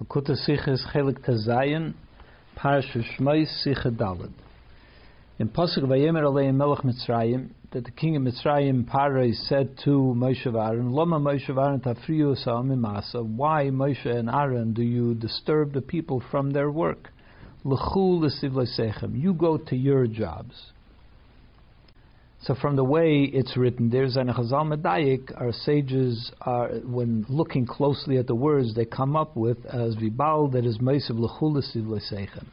Lakuta Siches Chelik Tazayin, Parash Shmois Sicha Dalad. In Pasuk Vayemer Alein Melech Mitzrayim, that the king of Mitzrayim, Parai, said to Moshe Aaron, Loma Moshe Aaron Tafriyu Masa, why Moshe and Aaron do you disturb the people from their work? L'sivleisechem, you go to your jobs. So from the way it's written, there's an Chazal Medayik, our sages are, when looking closely at the words, they come up with as Vibal that is Meisiv L'chulisiv L'seichem.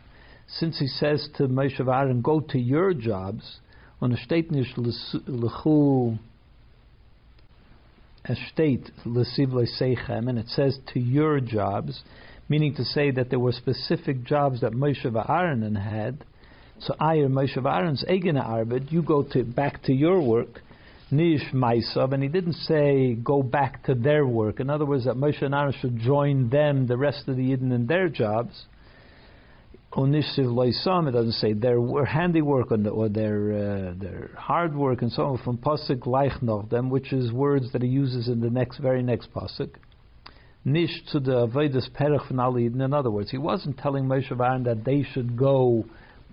Since he says to Moshe Aaron, go to your jobs, on a state nish l'chul a state l'siv l'seichem, and it says to your jobs, meaning to say that there were specific jobs that Moshe Aaron had, so Ayer Moshe Aaron's Egene Arbeit, you go to back to your work, Nish Maisav, and he didn't say go back to their work. In other words, that Moshe and Aaron should join them, the rest of the Yidden, in their jobs. Onishsiv Loisam, it doesn't say their handiwork or, their uh, their hard work and so on from pasuk Leich them, which is words that he uses in the next very next pasuk. Nish to the Avodas Perach In other words, he wasn't telling Moshe Aaron that they should go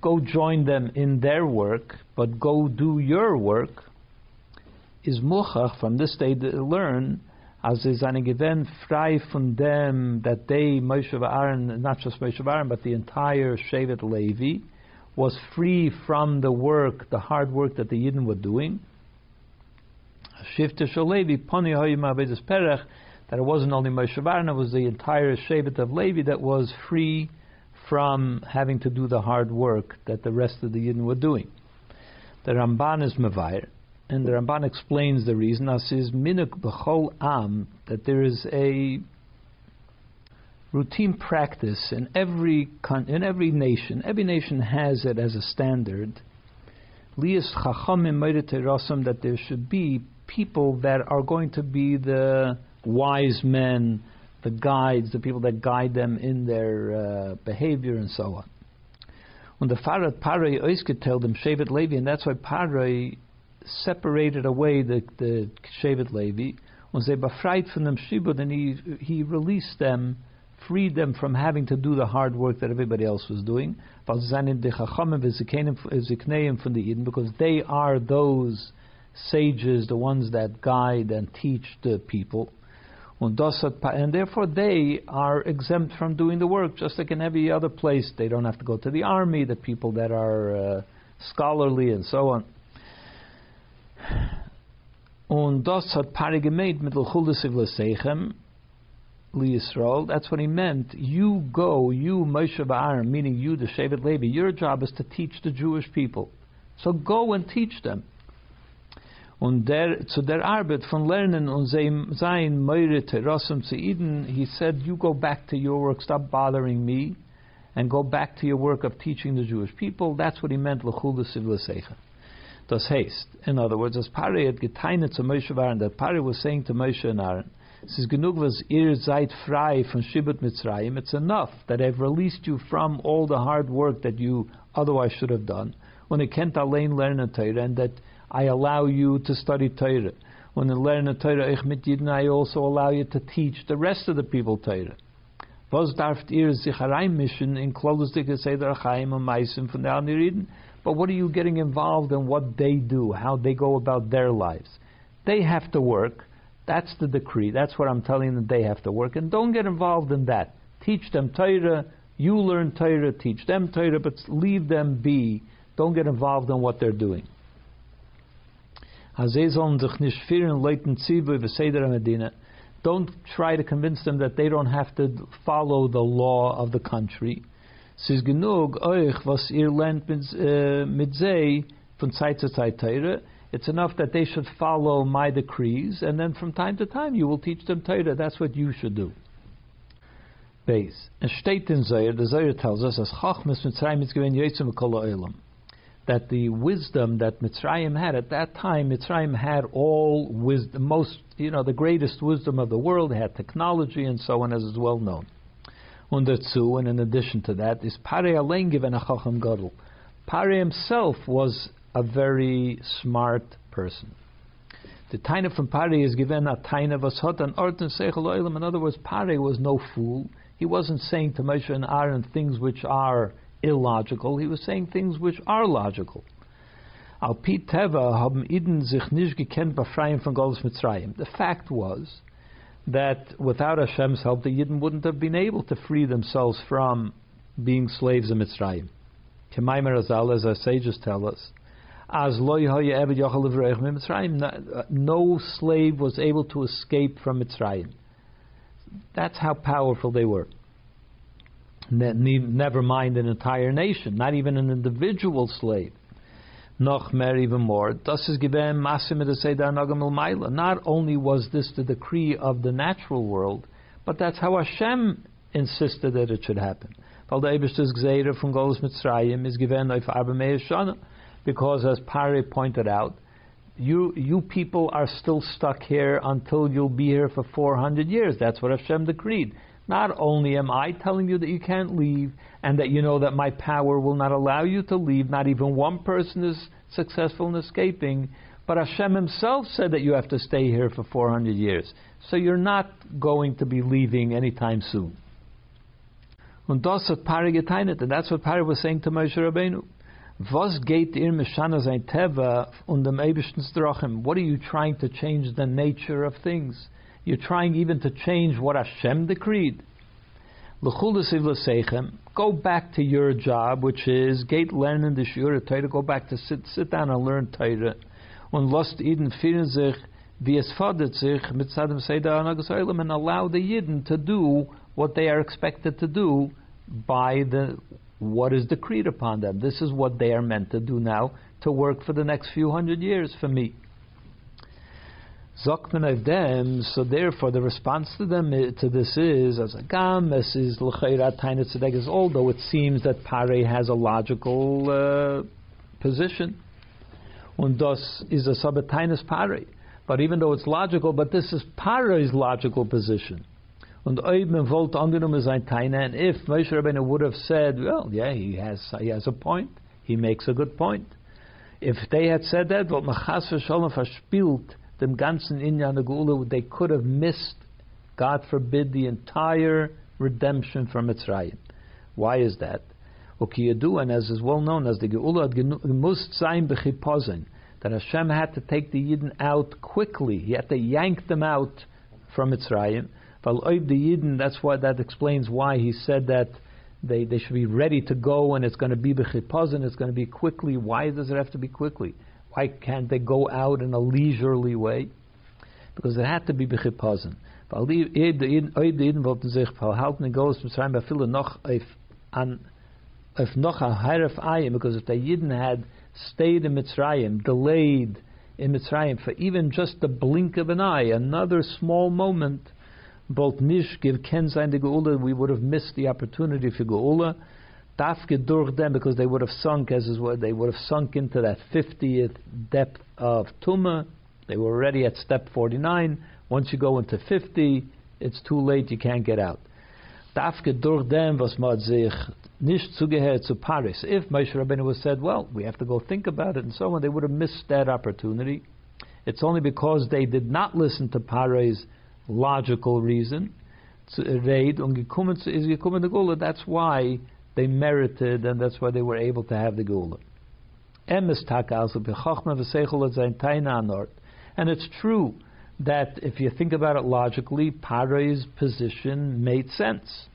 go join them in their work, but go do your work, is muchach, from this day to learn, as is an given frei von them, that they, Moshe Aaron, not just Moshe Aaron, but the entire Shevet Levi, was free from the work, the hard work that the Yidden were doing. Shifter Shalevi, Poni Hoyim Perech, that it wasn't only Moshe Aaron, it was the entire Shevet of Levi that was free from having to do the hard work that the rest of the Yidden were doing. The Ramban is Mevair, and the Ramban explains the reason as is minuk b'chol am that there is a routine practice in every con- in every nation. Every nation has it as a standard. Lias chachamim that there should be people that are going to be the wise men the guides, the people that guide them in their uh, behavior and so on. When the Farad Paray Oiske tell them Shevet Levi, and that's why Paray separated away the, the Shevet Levi. When they befreit from them Shibud, and he, he released them, freed them from having to do the hard work that everybody else was doing. Because they are those sages, the ones that guide and teach the people and therefore they are exempt from doing the work, just like in every other place. They don't have to go to the army, the people that are uh, scholarly and so on. Und das hat Pari Yisrael. That's what he meant. You go, you Moshe Ba'arim, meaning you, the Shevet Levi. Your job is to teach the Jewish people. So go and teach them. Und der, zu der Arbeit von Lernen und sein Meure Terrassum zu Eden, he said, you go back to your work, stop bothering me, and go back to your work of teaching the Jewish people. That's what he meant, Lechulde Sivlesecha. Das heißt, in other words, as Pari had geteinet zu Moshe Aaron, that Pari was saying to Moshe and Aaron, es ist genug, was ihr seid frei von Shibut Mitzrayim, it's enough that I've released you from all the hard work that you otherwise should have done. When it can't allein lernen Torah, and that I allow you to study Torah. When you learn the Torah ich mit I also allow you to teach the rest of the people Torah. But what are you getting involved in what they do, how they go about their lives? They have to work. That's the decree. That's what I'm telling them they have to work. And don't get involved in that. Teach them Torah. You learn Torah. Teach them Torah, but leave them be. Don't get involved in what they're doing. Don't try to convince them that they don't have to follow the law of the country. Äh, it's enough that they should follow my decrees, and then from time to time you will teach them Torah. That's what you should do. Base. And steht in Zohar, the Zohar tells us, as Chachmas Mitzrayim is given Yitzim Kol Olam that the wisdom that Mitzrayim had at that time, Mitzrayim had all wisdom, most, you know, the greatest wisdom of the world, had technology and so on, as is well known. Und dazu, and in addition to that, is Pare Alein given a Chacham Gadol. Pare himself was a very smart person. The Taina from Pare is given a Taina Vashot and Orten Seichel Oilam. In other words, Pare was no fool. He wasn't saying to Moshe and Aaron things which are illogical. He was saying things which are logical. Al teva Mitzrayim. The fact was that without Hashem's help, the Yidden wouldn't have been able to free themselves from being slaves in Mitzrayim. Kemaimer Azal, as our sages tell us, as no slave was able to escape from Mitzrayim. That's how powerful they were. Never mind an entire nation, not even an individual slave. Noch mehr, even more. Masim Not only was this the decree of the natural world, but that's how Hashem insisted that it should happen. Weil der Eberste's Mitzrayim auf Arba. Because as Pari pointed out, you you people are still stuck here until you'll be here for 400 years. That's what Hashem decreed. Not only am I telling you that you can't leave, and that you know that my power will not allow you to leave, not even one person is successful in escaping, but Hashem Himself said that you have to stay here for 400 years. So you're not going to be leaving anytime soon. And that's what Pari was saying to Moshe Rabbeinu. What are you trying to change the nature of things? You're trying even to change what Hashem decreed. Go back to your job, which is gate lernen the Shura Torah. Go back to sit sit down and learn Torah. Und lasst Eden sich sich Saddam and allow the Yidden to do what they are expected to do by the what is decreed upon them. This is what they are meant to do now to work for the next few hundred years for me. Zokman of them, so therefore the response to them to this is as a gam, this is l'chayrat although it seems that Pare has a logical uh, position. Und das is a sabbatainis Pare. But even though it's logical, but this is Pare's logical position. Und ob man wollte angenommen sein Taina, and if Moshe Rabbeinu would have said, well, yeah, he has, he has a point, he makes a good point. If they had said that, what Machas Shalom verspielt, dem ganzen Inyan Geula, they could have missed, God forbid, the entire redemption from Mitzrayim. Why is that? Ukiyadu, and as is well known as the Geula must sein b'chipozen, that Hashem had to take the Yidden out quickly. He had to yank them out from Mitzrayim that's why that explains why he said that they, they should be ready to go and it's going to be b'chipazin, it's going to be quickly. Why does it have to be quickly? Why can't they go out in a leisurely way? Because it had to be b'chipazin. Weil Golos Mitzrayim bei noch a Ayim, because if the Yidden had stayed in Mitzrayim, delayed in Mitzrayim for even just the blink of an eye, another small moment, both nish give ken sein the geula, we would have missed the opportunity for geula. Dafke durch them because they would have sunk as is what they would have sunk into that 50th depth of tuma. They were already at step 49. Once you go into 50, it's too late. You can't get out. Dafke durch them was sich nicht zugehört zu Paris. If Moshe Rabbeinu was said, well, we have to go think about it and so on, they would have missed that opportunity. It's only because they did not listen to Paris logical reason. That's why they merited and that's why they were able to have the Geula. And it's true that if you think about it logically, Pare's position made sense.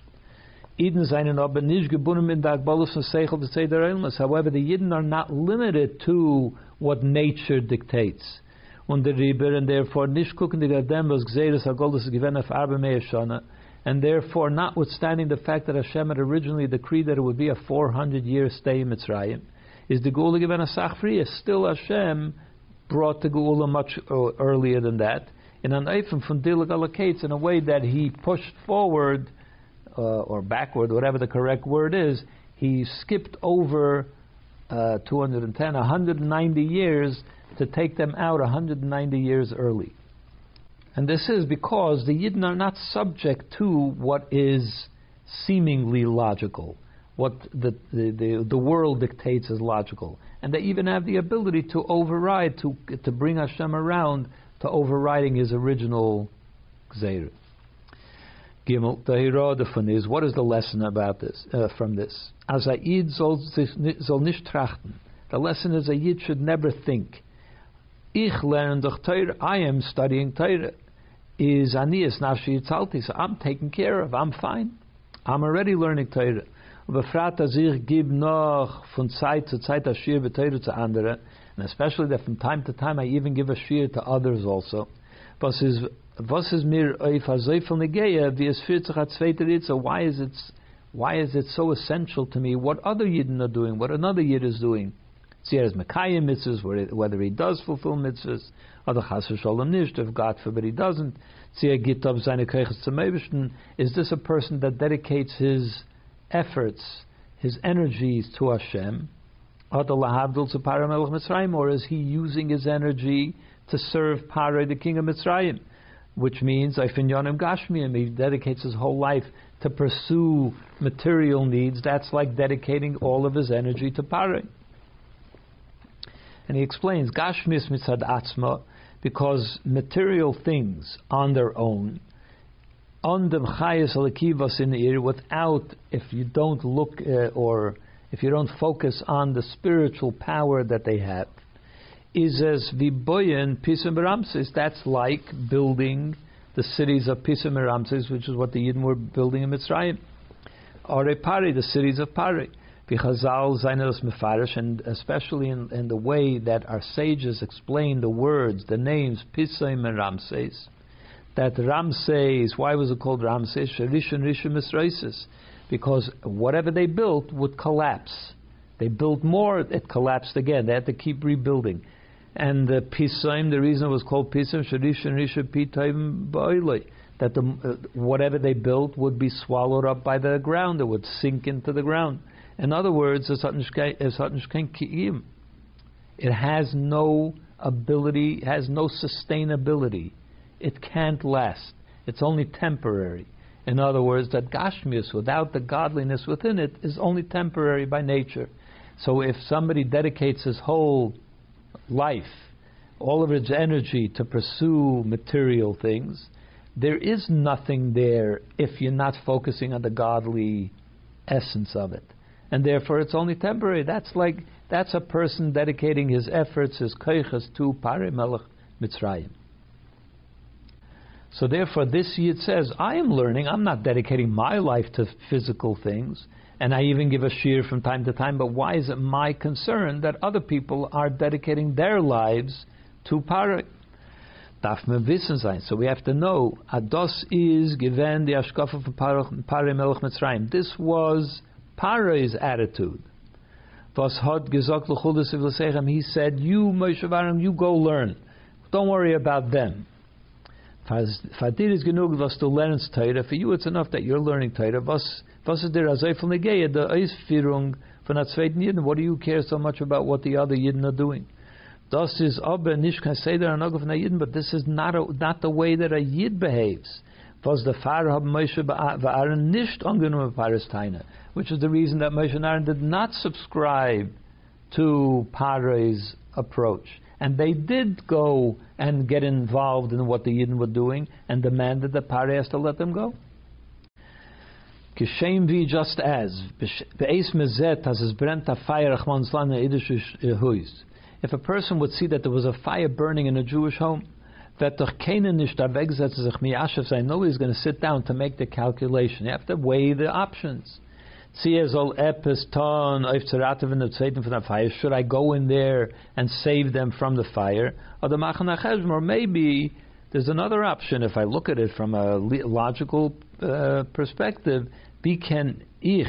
However, the Yidden are not limited to what nature dictates and therefore and therefore notwithstanding the fact that Hashem had originally decreed that it would be a 400 year stay in Mitzrayim, is the Geula given a still Hashem brought the Geula much earlier than that, in an Eifem from Dilag allocates in a way that he pushed forward, uh, or backward, whatever the correct word is, he skipped over uh, 210, 190 years to take them out 190 years early. And this is because the Yidden are not subject to what is seemingly logical, what the, the, the, the, world dictates as logical. And they even have the ability to override, to, to bring Hashem around to overriding his original Gzeir. Gimel, von is, what is the lesson about this, uh, from this? As a soll, nicht trachten. The lesson is a Yid should never think. Ich lerne doch Torah, I am studying Torah. Is anias nafshi yitzalti, so I'm taken care of, I'm fine. I'm already learning Torah. Befragt, dass ich gebe noch von Zeit zu Zeit a Shir b'Torah zu anderen, and especially that from time to time I even give a Shir to others also. Was is was is mir auf so viel negeya, wie es führt sich a zweiter Ritz, why is it why is it so essential to me what other Yidden are doing, what another Yid is doing? See, as Mekayim mitzvahs, whether he does fulfill mitzvahs, oder chas v'sholem nicht, if God forbid he doesn't. See, git up seine keiches zum Is this a person that dedicates his efforts, his energies to Hashem? Or is he using his energy to serve Pare, the king of Mitzrayim? which means Yonim Gashmiim. He dedicates his whole life to pursue material needs. That's like dedicating all of his energy to Pare. And he explains Gashmis mitzad atzma because material things on their own, on the chayas alakivas in the without if you don't look uh, or if you don't focus on the spiritual power that they have, is as Viboyan Pisum Ramses. That's like building the cities of Pisum Ramses, which is what the Yidden were building in Mitzrayim. Or Pari, the cities of Pari. Bichazal Zainelos Mefarish, and especially in, in, the way that our sages explain the words, the names Pisum and Ramses. That Ramses, why was it called Ramses? Rishon Rishon Misraisis. Because whatever they built would collapse. They built more, it collapsed again. They had to keep rebuilding. And the Pisaim, the reason it was called Pisaim, Shadish and Risha Pitaim Ba'ilai, that the, uh, whatever they built would be swallowed up by the ground, it would sink into the ground. In other words, it has no ability, has no sustainability. It can't last. It's only temporary. In other words, that Gashmius, without the godliness within it, is only temporary by nature. So if somebody dedicates his whole life, all of its energy to pursue material things, there is nothing there if you're not focusing on the godly essence of it. And therefore it's only temporary. That's like that's a person dedicating his efforts, his koiches to Pare Melech Mitzrayim. So therefore this Yid says, I am learning, I'm not dedicating my life to physical things and I even give a shir from time to time. But why is it my concern that other people are dedicating their lives to para? Darf. So we have to know. Ados is given the ashkafa for Pare Melech Mitzrayim. This was Pare's attitude. He said, "You Moshe you go learn. Don't worry about them." Fadir is genug was to learn Torah. For you, it's enough that you're learning Torah. What do you care so much about what the other Yidden are doing? But this is not, a, not the way that a Yid behaves. Was der Pfarrer haben Moshe Aaron nicht angenommen Palestine, which is the reason that Moshe and Aaron did not subscribe to Pare's approach. And they did go and get involved in what the Yidden were doing and demanded that Pare has to let them go. Kishem vi just as be'es mezet as es brennt a fire achman zlan. If a person would see that there was a fire burning in a Jewish home, that doch keinen nicht da wegsetzt sich miashev sein, nobody's going to sit down to make the calculation. You have to weigh the options. The. Should I go in there and save them from the fire? Or the machen or maybe there's another option if I look at it from a logical uh, perspective wie kann ich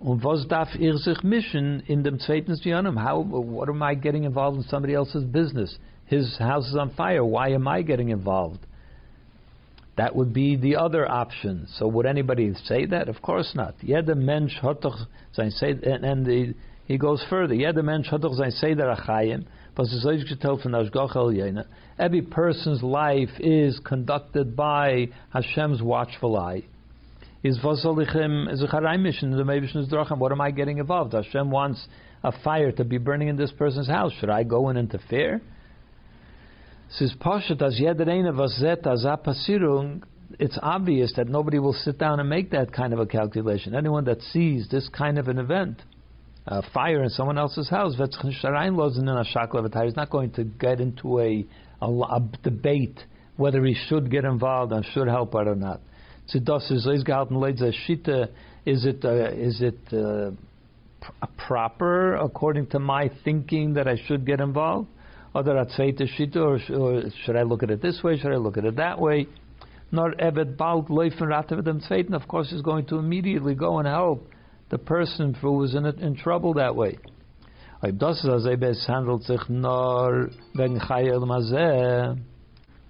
und was darf ich sich mischen in dem zweiten Zionum? How, what am I getting involved in somebody else's business? His house is on fire. Why am I getting involved? That would be the other option. So would anybody say that? Of course not. Jeder Mensch hat doch sein and, and the, he goes further. Jeder Mensch hat doch sein Seder Achayim. Was euch von Ashgach Every person's life is conducted by Hashem's watchful eye is vasolichem in the Mevishnu's drachim. What am I getting involved? Hashem wants a fire to be burning in this person's house. Should I go and interfere? Says Pashat as as it's obvious that nobody will sit down and make that kind of a calculation. Anyone that sees this kind of an event, a fire in someone else's house, is not going to get into a, a, a debate whether he should get involved and should help or not. Is it uh, is it uh, proper according to my thinking that I should get involved? Or, or should I look at it this way? Should I look at it that way? Nor evet bald leifen dem zweiten. Of course, is going to immediately go and help the person who was in, in trouble that way.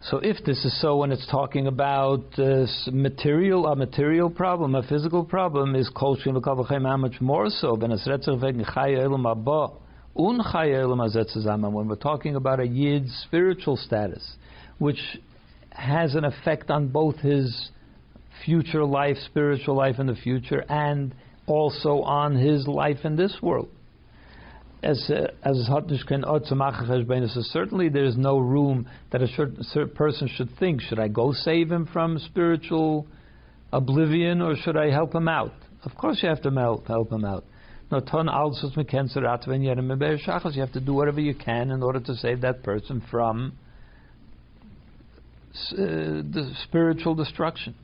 So if this is so when it's talking about uh, material, a material problem, a physical problem, is kol how much more so? When we're talking about a yid's spiritual status, which has an effect on both his future life, spiritual life in the future, and also on his life in this world as uh, as certainly there is no room that a certain person should think should I go save him from spiritual oblivion or should I help him out? Of course you have to help, help him out. You have to do whatever you can in order to save that person from uh, the spiritual destruction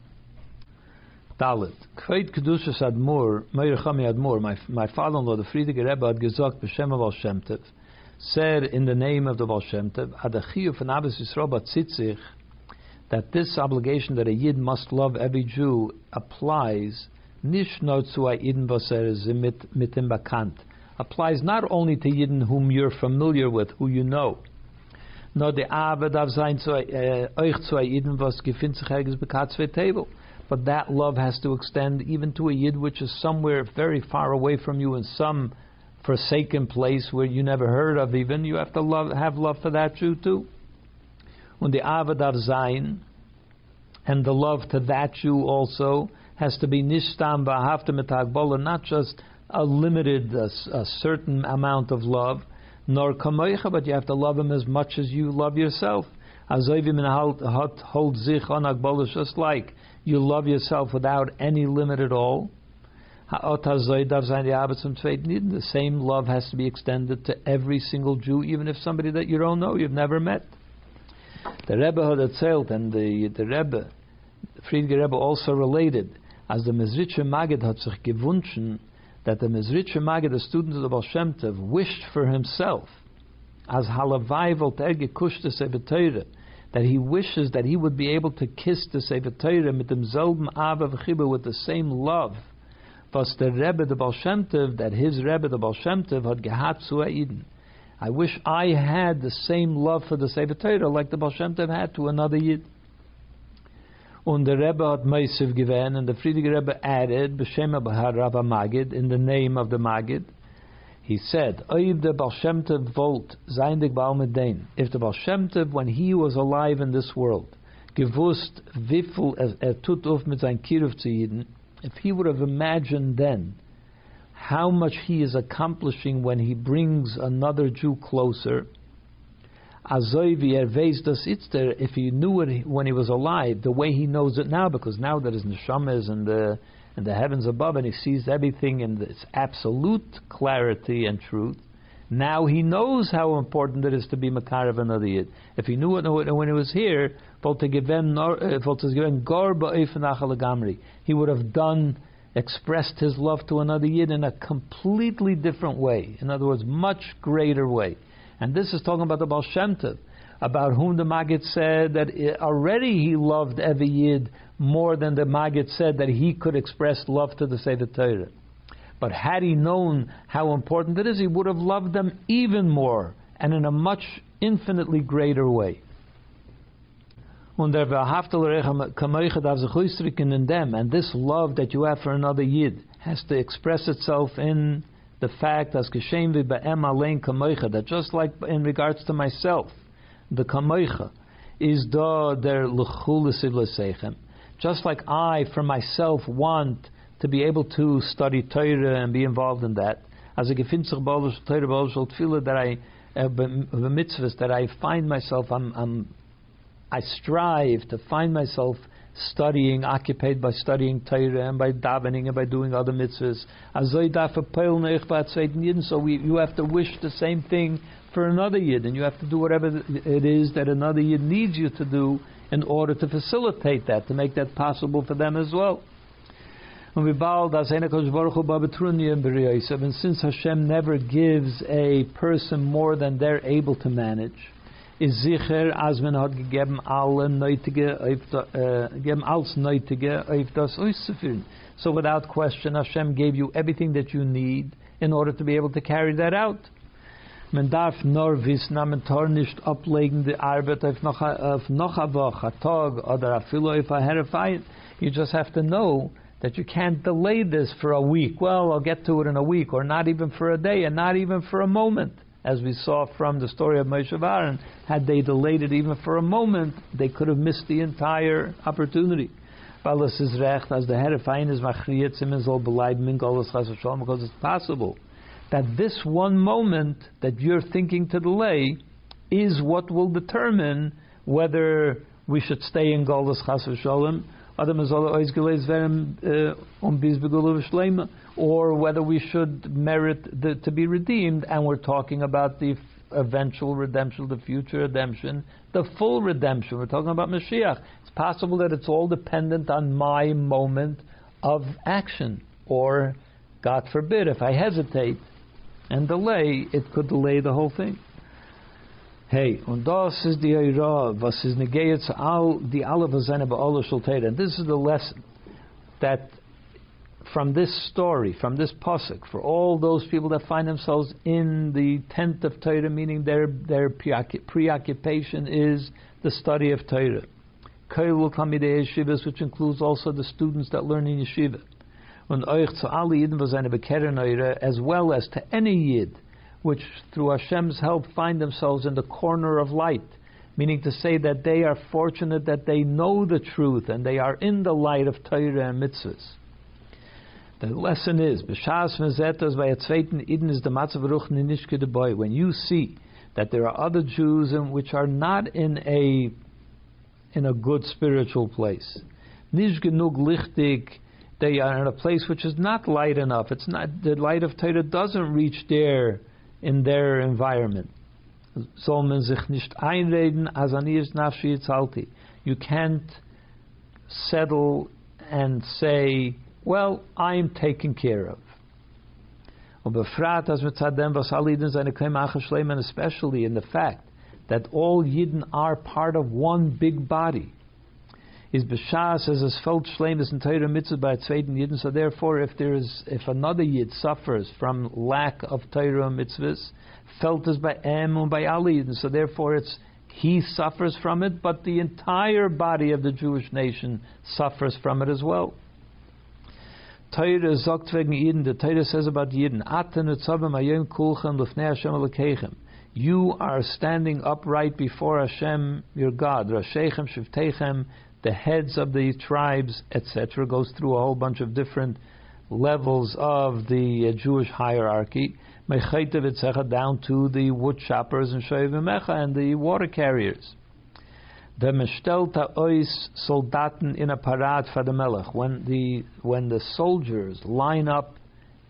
Dalit. Kveit Kedushas Admur, Meir Chami Admur, my, my father-in-law, the Friedige Rebbe, had gesagt, B'Shem Tev, said in the name of the Baal Shem Adachiyu von Abbas Yisro Tzitzich, that this obligation that a Yid must love every Jew applies, nish not zu a Yidin vaser mit, mit him bakant, applies not only to Yidden whom you're familiar with, who you know, nor the Ave darf sein zu euch eh, zu a Yidin, was gefindt sich ergens zwei Table. But that love has to extend even to a yid which is somewhere very far away from you in some forsaken place where you never heard of even. You have to love, have love for that Jew too. When the Avad of Zayin, and the love to that Jew also has to be nishtam ba'hafta mitagbola, not just a limited, a, a, certain amount of love, nor kamoicha, but you have to love him as much as you love yourself. Azoivim and hold zich on just like you love yourself without any limit at all. The same love has to be extended to every single Jew, even if somebody that you don't know, you've never met. The Rebbe had erzählt, and the, the Rebbe, Friedrich Rebbe also related, as the Mezritcher Magid hat sich gewünschen, that the Mezritcher Magid, the student of the Baal Shem Tov, wished for himself, as halavai volt er gekushte that he wishes that he would be able to kiss the Sefer Torah mit demselben Ava v'chiba with the same love. Was the Rebbe the Baal Shem that his Rebbe the Baal Shem had gehat zu Eden. I wish I had the same love for the Sefer Torah like the Baal Shem had to another Yid. Und der Rebbe hat Meisiv given, and the Friedige Rebbe added, B'Shem Rabba Magid, in the name of the Magid, he said, If the Baal volt Baalmedein, if the when he was alive in this world, gewusst, wiffel er, er tut auf mit sein Kiruv zu Yidden, if he would have imagined then how much he is accomplishing when he brings another Jew closer, Azoivi erveis das itzter, if he knew it when he was alive, the way he knows it now, because now that his neshama is in the in the heavens above and he sees everything in its absolute clarity and truth. Now he knows how important it is to be Makarav another Yid. If he knew it when he was here, uh, he would have done, expressed his love to another Yid in a completely different way. In other words, much greater way. And this is talking about the Baal Shem Tov about whom the Maggid said that uh, already he loved every Yid more than the Maggid said that he could express love to the Sefer Torah. But had he known how important it is, he would have loved them even more and in a much infinitely greater way. And this love that you have for another Yid has to express itself in the fact that just like in regards to myself, the kamoicha is da der l'chulisivlesechem. Just like I, for myself, want to be able to study Torah and be involved in that, as a balish Torah feel that I uh, mitzvahs that I find myself, I'm, I'm, I strive to find myself studying, occupied by studying Torah and by davening and by doing other mitzvahs. So we, you have to wish the same thing for another yid, and you have to do whatever it is that another yid needs you to do in order to facilitate that, to make that possible for them as well. And since Hashem never gives a person more than they're able to manage, uh. So without question, Hashem gave you everything that you need in order to be able to carry that out. Man darf nur wissen, man tar nicht ablegen die Arbeit auf noch, auf noch eine Woche, a Tag oder a auf a You just have to know that you can't delay this for a week. Well, I'll get to it in a week, or not even for a day, and not even for a moment as we saw from the story of Moshe Aaron, had they delayed it even for a moment, they could have missed the entire opportunity. Because it's possible that this one moment that you're thinking to delay is what will determine whether we should stay in Golas Chas V'Sholem uh, or whether we should merit the, to be redeemed, and we're talking about the eventual redemption, the future redemption, the full redemption. We're talking about Mashiach. It's possible that it's all dependent on my moment of action, or, God forbid, if I hesitate and delay, it could delay the whole thing. Hey, und das ist die Eira, was ist negeit zu all, die alle was seine And this is the lesson that from this story, from this pasuk, for all those people that find themselves in the tent of Torah, meaning their their preoccupation is the study of Torah. Kailul Talmidei Yeshivas, which includes also the students that learn in yeshiva. Und euch zu alle Yidden, was eine Bekehren as well as to any Yid, which through Hashem's help find themselves in the corner of light, meaning to say that they are fortunate that they know the truth and they are in the light of Torah and mitzvahs. The lesson is, B'shas mezetas by zweiten Eden is the matzav nishke de boy. When you see that there are other Jews in which are not in a in a good spiritual place, nish genug lichtig, they are in a place which is not light enough. It's not the light of Torah doesn't reach there in their environment. You can't settle and say well, I'm taken care of. Seine especially in the fact that all Yidden are part of one big body. Is b'shas as es felt shleim is in Torah mitzvah by zweiten Yidden. So therefore, if there is, if another Yid suffers from lack of Torah mitzvahs, felt as by em and by all Yidden. So therefore, it's he suffers from it, but the entire body of the Jewish nation suffers from it as well. Teure sagt wegen Eden, the Teure says about Yidden, Aten etzabim ayem kulchem lefnei Hashem Eden, You are standing upright before Hashem, your God. Rashechem, Shivtechem, the heads of the tribes, etc. Goes through a whole bunch of different levels of the uh, Jewish hierarchy. Down to the wood choppers and Shoevimecha and the water carriers. The Mestelta Ois Soldaten in a Parat for. When the when the soldiers line up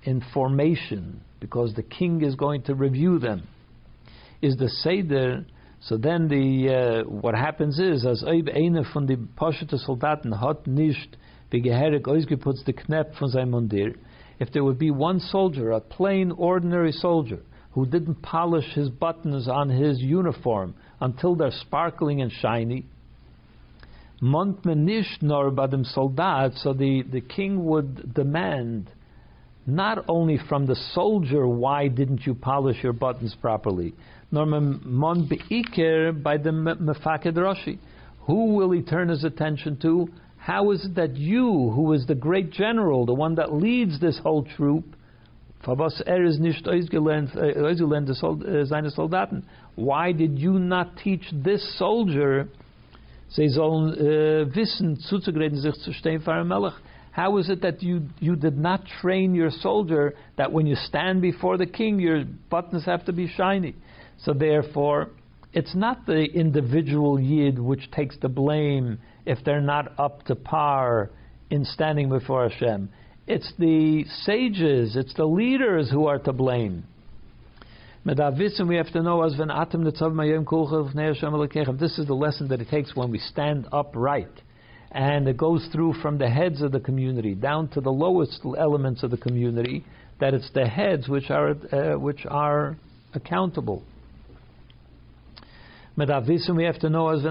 in formation because the king is going to review them, is the Seder. So then the uh, what happens is as Oib eine von die Poshete Soldaten hat nicht wie geherig ausgeputzt the Knepp von seinem Mundir. If there would be one soldier, a plain ordinary soldier, who didn't polish his buttons on his uniform until they're sparkling and shiny. Montmenish nor badim soldat, so the, the king would demand not only from the soldier why didn't you polish your buttons properly, nor mon beiker by the mefaked Roshi. Who will he turn his attention to? How is it that you, who is the great general, the one that leads this whole troop, eh, Soldaten. Why did you not teach this soldier, eh, Melech? How is it that you, you did not train your soldier that when you stand before the king, your buttons have to be shiny? So therefore, it's not the individual yid which takes the blame if they're not up to par in standing before Hashem. It's the sages, it's the leaders who are to blame. We have to know as This is the lesson that it takes when we stand upright. And it goes through from the heads of the community down to the lowest elements of the community, that it's the heads which are, uh, which are accountable. We have to know as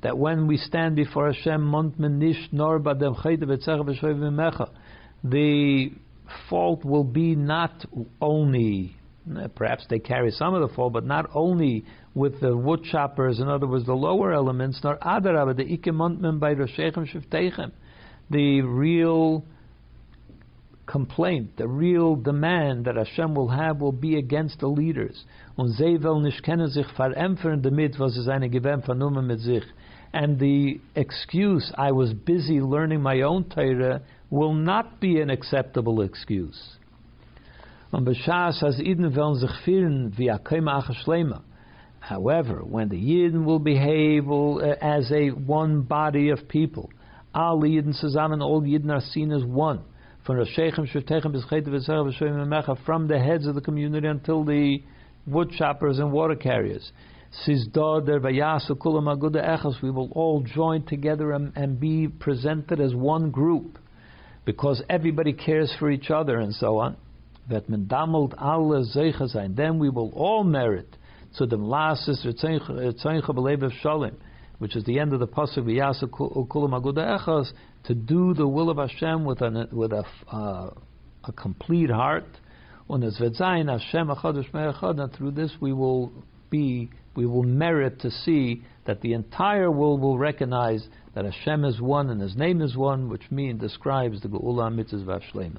that when we stand before Hashem, the fault will be not only, perhaps they carry some of the fault, but not only with the wood choppers, in other words, the lower elements, nor adarabah, the ikemontmen by Roshechem Shiftechem, the real complaint, the real demand that Hashem will have will be against the leaders. Will. And the excuse, I was busy learning my own Torah, will not be an acceptable excuse. However, when the Yidden will behave uh, as a one body of people, all Yidden zusammen, all Yidden are seen as one. From the heads of the community until the wood choppers and water carriers. We will all join together and, and be presented as one group because everybody cares for each other and so on. Then we will all merit to the last which is the end of the pasuk to do the will of Hashem with a with a, uh, a complete heart. And through this we will be we will merit to see that the entire world will recognize that Hashem is one and His name is one, which means describes the Geula Mitzvah Shlema.